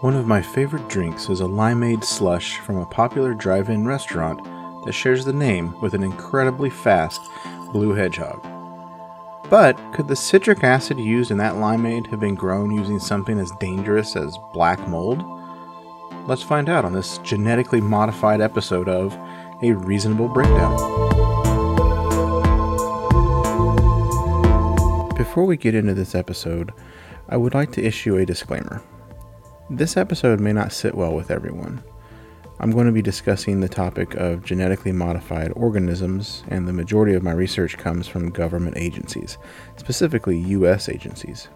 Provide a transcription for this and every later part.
One of my favorite drinks is a limeade slush from a popular drive in restaurant that shares the name with an incredibly fast blue hedgehog. But could the citric acid used in that limeade have been grown using something as dangerous as black mold? Let's find out on this genetically modified episode of A Reasonable Breakdown. Before we get into this episode, I would like to issue a disclaimer. This episode may not sit well with everyone. I'm going to be discussing the topic of genetically modified organisms, and the majority of my research comes from government agencies, specifically U.S. agencies.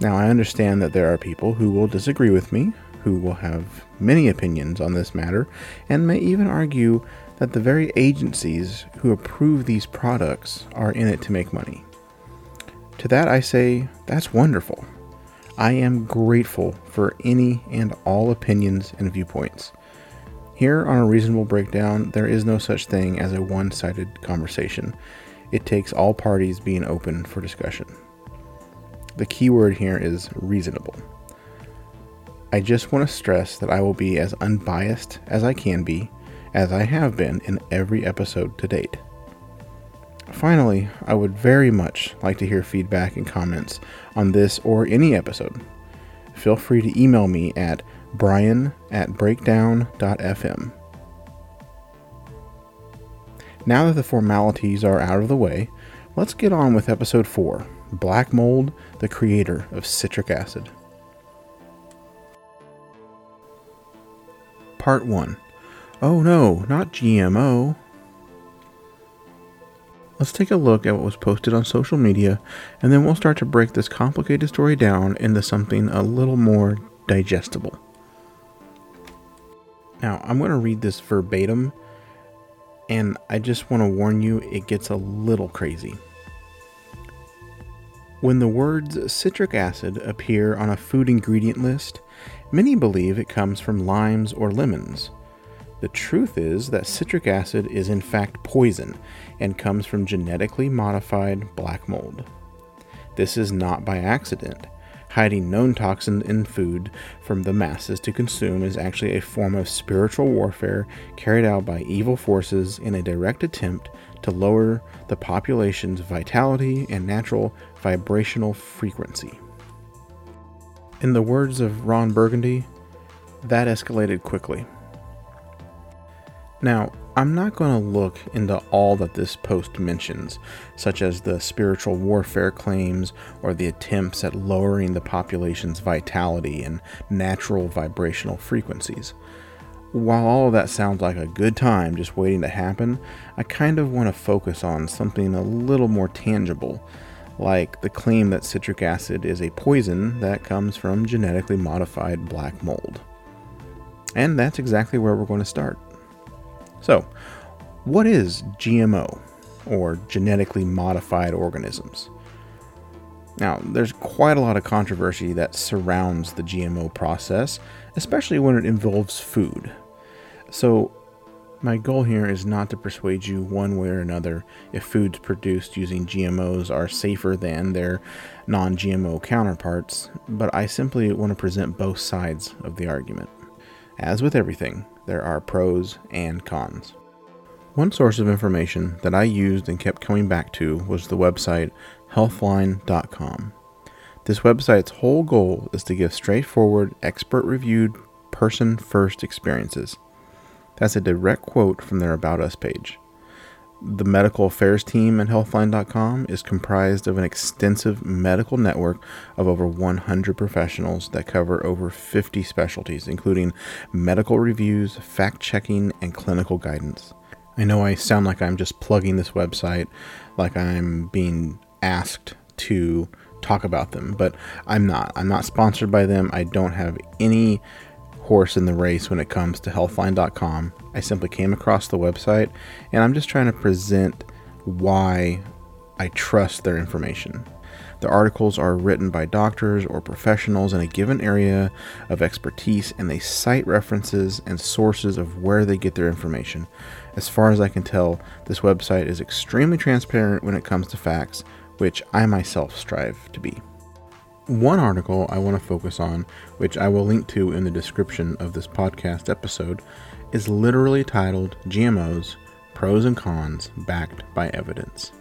Now, I understand that there are people who will disagree with me, who will have many opinions on this matter, and may even argue that the very agencies who approve these products are in it to make money. To that, I say, that's wonderful. I am grateful for any and all opinions and viewpoints. Here on a reasonable breakdown, there is no such thing as a one sided conversation. It takes all parties being open for discussion. The key word here is reasonable. I just want to stress that I will be as unbiased as I can be, as I have been in every episode to date. Finally, I would very much like to hear feedback and comments on this or any episode. Feel free to email me at brian at breakdown.fm. Now that the formalities are out of the way, let's get on with episode 4 Black Mold, the creator of citric acid. Part 1 Oh no, not GMO. Let's take a look at what was posted on social media, and then we'll start to break this complicated story down into something a little more digestible. Now, I'm going to read this verbatim, and I just want to warn you it gets a little crazy. When the words citric acid appear on a food ingredient list, many believe it comes from limes or lemons. The truth is that citric acid is in fact poison and comes from genetically modified black mold. This is not by accident. Hiding known toxins in food from the masses to consume is actually a form of spiritual warfare carried out by evil forces in a direct attempt to lower the population's vitality and natural vibrational frequency. In the words of Ron Burgundy, that escalated quickly. Now, I'm not going to look into all that this post mentions, such as the spiritual warfare claims or the attempts at lowering the population's vitality and natural vibrational frequencies. While all of that sounds like a good time just waiting to happen, I kind of want to focus on something a little more tangible, like the claim that citric acid is a poison that comes from genetically modified black mold. And that's exactly where we're going to start. So, what is GMO, or genetically modified organisms? Now, there's quite a lot of controversy that surrounds the GMO process, especially when it involves food. So, my goal here is not to persuade you one way or another if foods produced using GMOs are safer than their non GMO counterparts, but I simply want to present both sides of the argument. As with everything, there are pros and cons. One source of information that I used and kept coming back to was the website healthline.com. This website's whole goal is to give straightforward, expert reviewed, person first experiences. That's a direct quote from their About Us page. The medical affairs team at Healthline.com is comprised of an extensive medical network of over 100 professionals that cover over 50 specialties, including medical reviews, fact checking, and clinical guidance. I know I sound like I'm just plugging this website, like I'm being asked to talk about them, but I'm not. I'm not sponsored by them. I don't have any horse in the race when it comes to healthline.com. I simply came across the website and I'm just trying to present why I trust their information. The articles are written by doctors or professionals in a given area of expertise and they cite references and sources of where they get their information. As far as I can tell, this website is extremely transparent when it comes to facts, which I myself strive to be. One article I want to focus on, which I will link to in the description of this podcast episode, is literally titled GMOs Pros and Cons Backed by Evidence.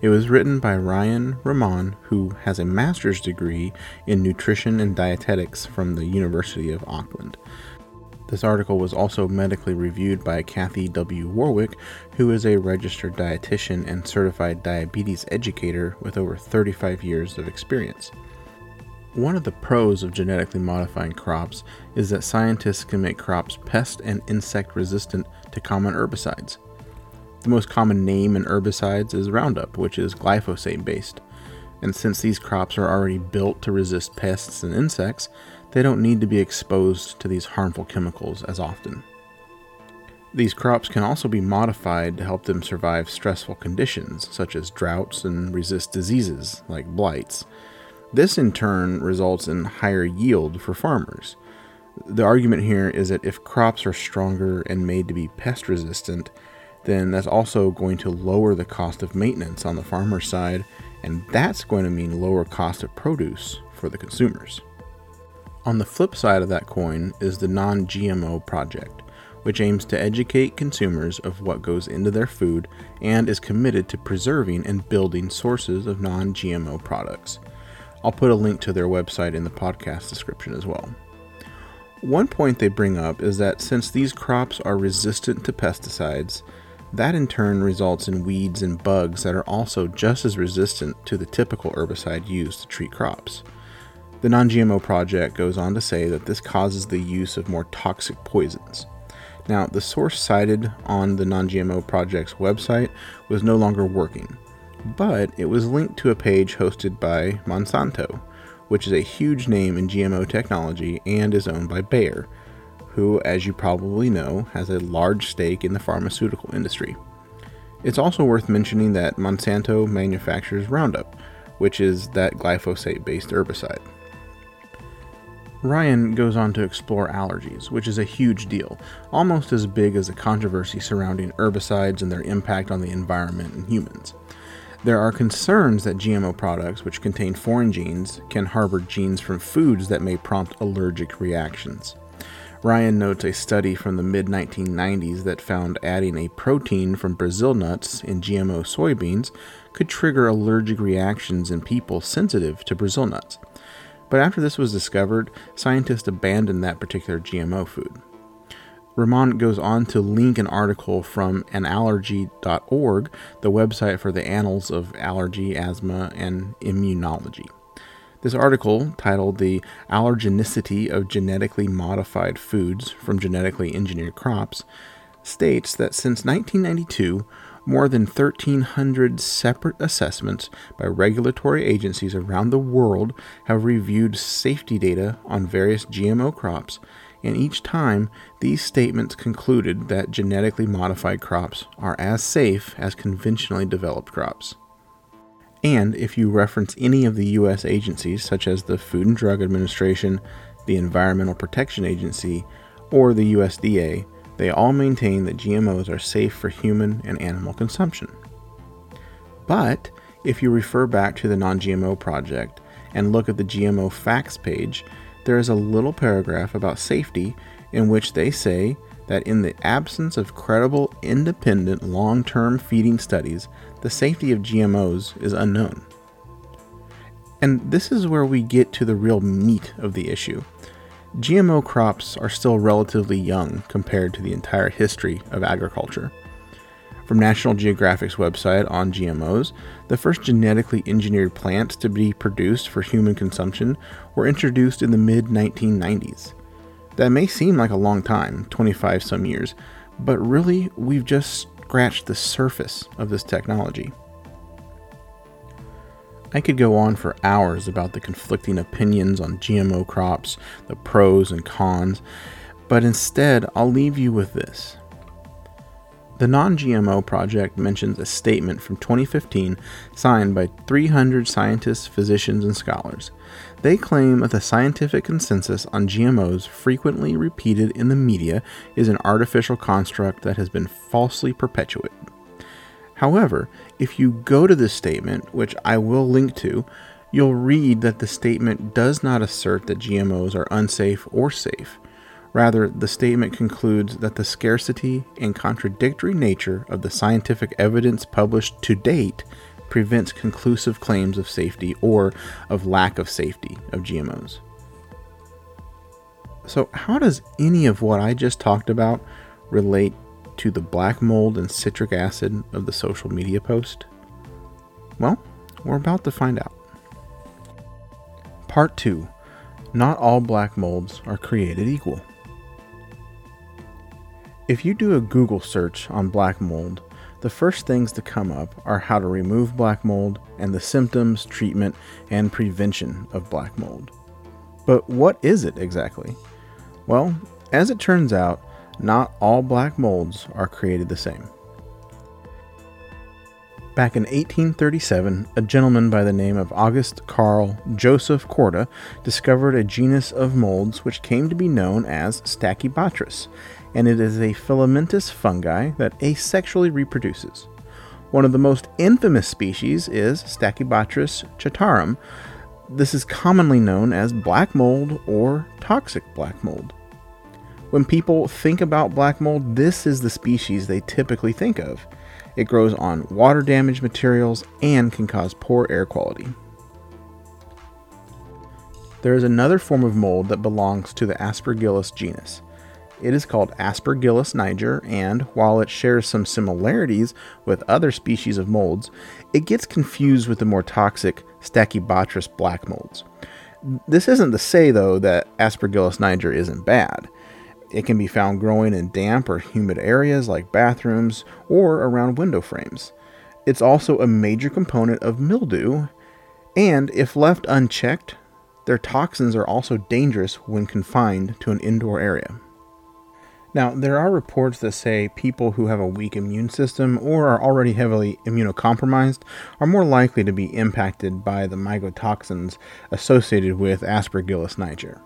It was written by Ryan Raman, who has a master's degree in nutrition and dietetics from the University of Auckland. This article was also medically reviewed by Kathy W. Warwick, who is a registered dietitian and certified diabetes educator with over 35 years of experience. One of the pros of genetically modifying crops is that scientists can make crops pest and insect resistant to common herbicides. The most common name in herbicides is Roundup, which is glyphosate based. And since these crops are already built to resist pests and insects, they don't need to be exposed to these harmful chemicals as often. These crops can also be modified to help them survive stressful conditions, such as droughts, and resist diseases like blights. This in turn results in higher yield for farmers. The argument here is that if crops are stronger and made to be pest resistant, then that's also going to lower the cost of maintenance on the farmer's side, and that's going to mean lower cost of produce for the consumers. On the flip side of that coin is the Non GMO Project, which aims to educate consumers of what goes into their food and is committed to preserving and building sources of non GMO products. I'll put a link to their website in the podcast description as well. One point they bring up is that since these crops are resistant to pesticides, that in turn results in weeds and bugs that are also just as resistant to the typical herbicide used to treat crops. The Non GMO Project goes on to say that this causes the use of more toxic poisons. Now, the source cited on the Non GMO Project's website was no longer working, but it was linked to a page hosted by Monsanto, which is a huge name in GMO technology and is owned by Bayer, who, as you probably know, has a large stake in the pharmaceutical industry. It's also worth mentioning that Monsanto manufactures Roundup, which is that glyphosate based herbicide. Ryan goes on to explore allergies, which is a huge deal, almost as big as the controversy surrounding herbicides and their impact on the environment and humans. There are concerns that GMO products, which contain foreign genes, can harbor genes from foods that may prompt allergic reactions. Ryan notes a study from the mid 1990s that found adding a protein from Brazil nuts in GMO soybeans could trigger allergic reactions in people sensitive to Brazil nuts. But after this was discovered, scientists abandoned that particular GMO food. Raman goes on to link an article from annallergy.org, the website for the annals of allergy, asthma, and immunology. This article, titled The Allergenicity of Genetically Modified Foods from Genetically Engineered Crops, states that since 1992, more than 1,300 separate assessments by regulatory agencies around the world have reviewed safety data on various GMO crops and each time these statements concluded that genetically modified crops are as safe as conventionally developed crops. And if you reference any of the U.S. agencies, such as the Food and Drug Administration, the Environmental Protection Agency, or the USDA, they all maintain that GMOs are safe for human and animal consumption. But if you refer back to the Non GMO Project and look at the GMO facts page, there is a little paragraph about safety in which they say that in the absence of credible, independent, long term feeding studies, the safety of GMOs is unknown. And this is where we get to the real meat of the issue. GMO crops are still relatively young compared to the entire history of agriculture. From National Geographic's website on GMOs, the first genetically engineered plants to be produced for human consumption were introduced in the mid 1990s. That may seem like a long time, 25 some years, but really we've just scratched the surface of this technology. I could go on for hours about the conflicting opinions on GMO crops, the pros and cons, but instead I'll leave you with this. The Non GMO Project mentions a statement from 2015 signed by 300 scientists, physicians, and scholars. They claim that the scientific consensus on GMOs, frequently repeated in the media, is an artificial construct that has been falsely perpetuated. However, if you go to this statement, which I will link to, you'll read that the statement does not assert that GMOs are unsafe or safe. Rather, the statement concludes that the scarcity and contradictory nature of the scientific evidence published to date prevents conclusive claims of safety or of lack of safety of GMOs. So, how does any of what I just talked about relate to the black mold and citric acid of the social media post? Well, we're about to find out. Part 2 Not all black molds are created equal. If you do a Google search on black mold, the first things to come up are how to remove black mold and the symptoms, treatment, and prevention of black mold. But what is it exactly? Well, as it turns out, not all black molds are created the same. Back in 1837, a gentleman by the name of August Carl Joseph Corda discovered a genus of molds which came to be known as Stachybotrys, and it is a filamentous fungi that asexually reproduces. One of the most infamous species is Stachybotrys chartarum. This is commonly known as black mold or toxic black mold. When people think about black mold, this is the species they typically think of. It grows on water damaged materials and can cause poor air quality. There is another form of mold that belongs to the Aspergillus genus. It is called Aspergillus niger, and while it shares some similarities with other species of molds, it gets confused with the more toxic Stachybotrys black molds. This isn't to say, though, that Aspergillus niger isn't bad. It can be found growing in damp or humid areas like bathrooms or around window frames. It's also a major component of mildew, and if left unchecked, their toxins are also dangerous when confined to an indoor area. Now, there are reports that say people who have a weak immune system or are already heavily immunocompromised are more likely to be impacted by the mycotoxins associated with Aspergillus niger.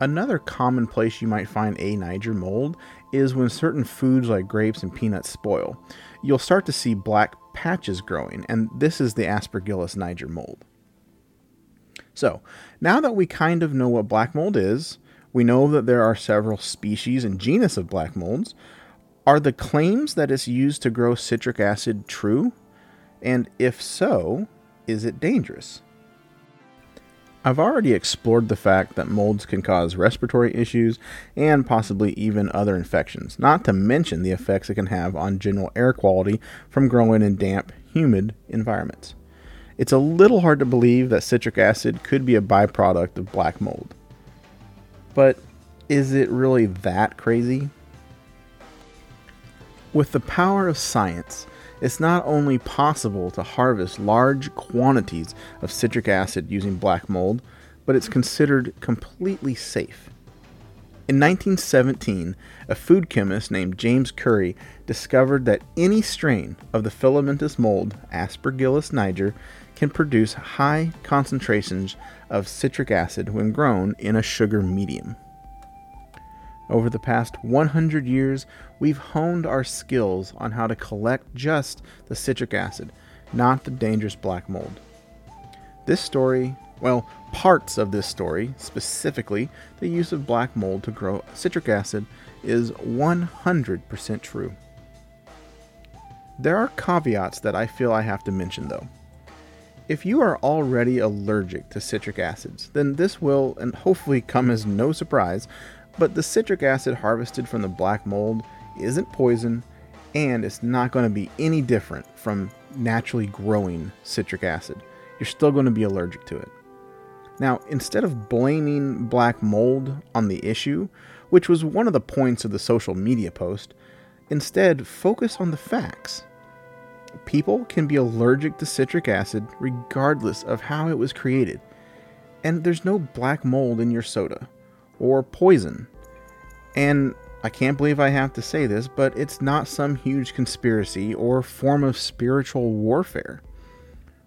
Another common place you might find A. niger mold is when certain foods like grapes and peanuts spoil. You'll start to see black patches growing, and this is the Aspergillus niger mold. So, now that we kind of know what black mold is, we know that there are several species and genus of black molds. Are the claims that it's used to grow citric acid true? And if so, is it dangerous? I've already explored the fact that molds can cause respiratory issues and possibly even other infections, not to mention the effects it can have on general air quality from growing in damp, humid environments. It's a little hard to believe that citric acid could be a byproduct of black mold. But is it really that crazy? With the power of science, it's not only possible to harvest large quantities of citric acid using black mold, but it's considered completely safe. In 1917, a food chemist named James Currie discovered that any strain of the filamentous mold, Aspergillus niger, can produce high concentrations of citric acid when grown in a sugar medium. Over the past 100 years, we've honed our skills on how to collect just the citric acid, not the dangerous black mold. This story, well, parts of this story, specifically the use of black mold to grow citric acid, is 100% true. There are caveats that I feel I have to mention though. If you are already allergic to citric acids, then this will, and hopefully come as no surprise, but the citric acid harvested from the black mold isn't poison and it's not going to be any different from naturally growing citric acid. You're still going to be allergic to it. Now, instead of blaming black mold on the issue, which was one of the points of the social media post, instead focus on the facts. People can be allergic to citric acid regardless of how it was created. And there's no black mold in your soda or poison. And I can't believe I have to say this, but it's not some huge conspiracy or form of spiritual warfare.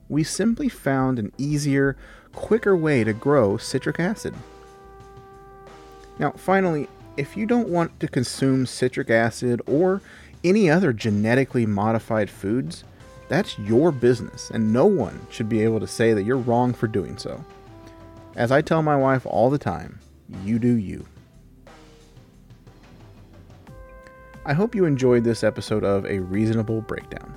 We simply found an easier, quicker way to grow citric acid. Now, finally, if you don't want to consume citric acid or any other genetically modified foods, That's your business, and no one should be able to say that you're wrong for doing so. As I tell my wife all the time, you do you. I hope you enjoyed this episode of A Reasonable Breakdown.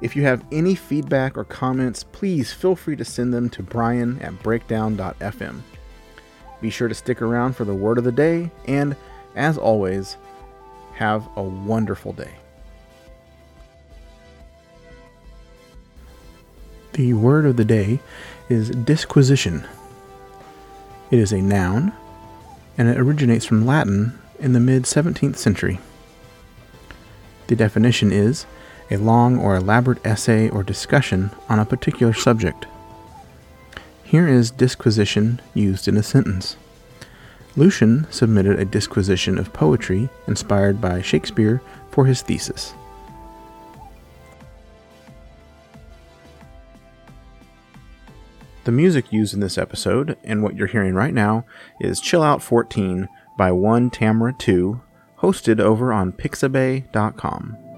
If you have any feedback or comments, please feel free to send them to brian at breakdown.fm. Be sure to stick around for the word of the day, and as always, have a wonderful day. The word of the day is disquisition. It is a noun, and it originates from Latin in the mid 17th century. The definition is a long or elaborate essay or discussion on a particular subject. Here is disquisition used in a sentence. Lucian submitted a disquisition of poetry inspired by Shakespeare for his thesis. The music used in this episode, and what you're hearing right now, is Chill Out 14 by One Tamara 2, hosted over on Pixabay.com.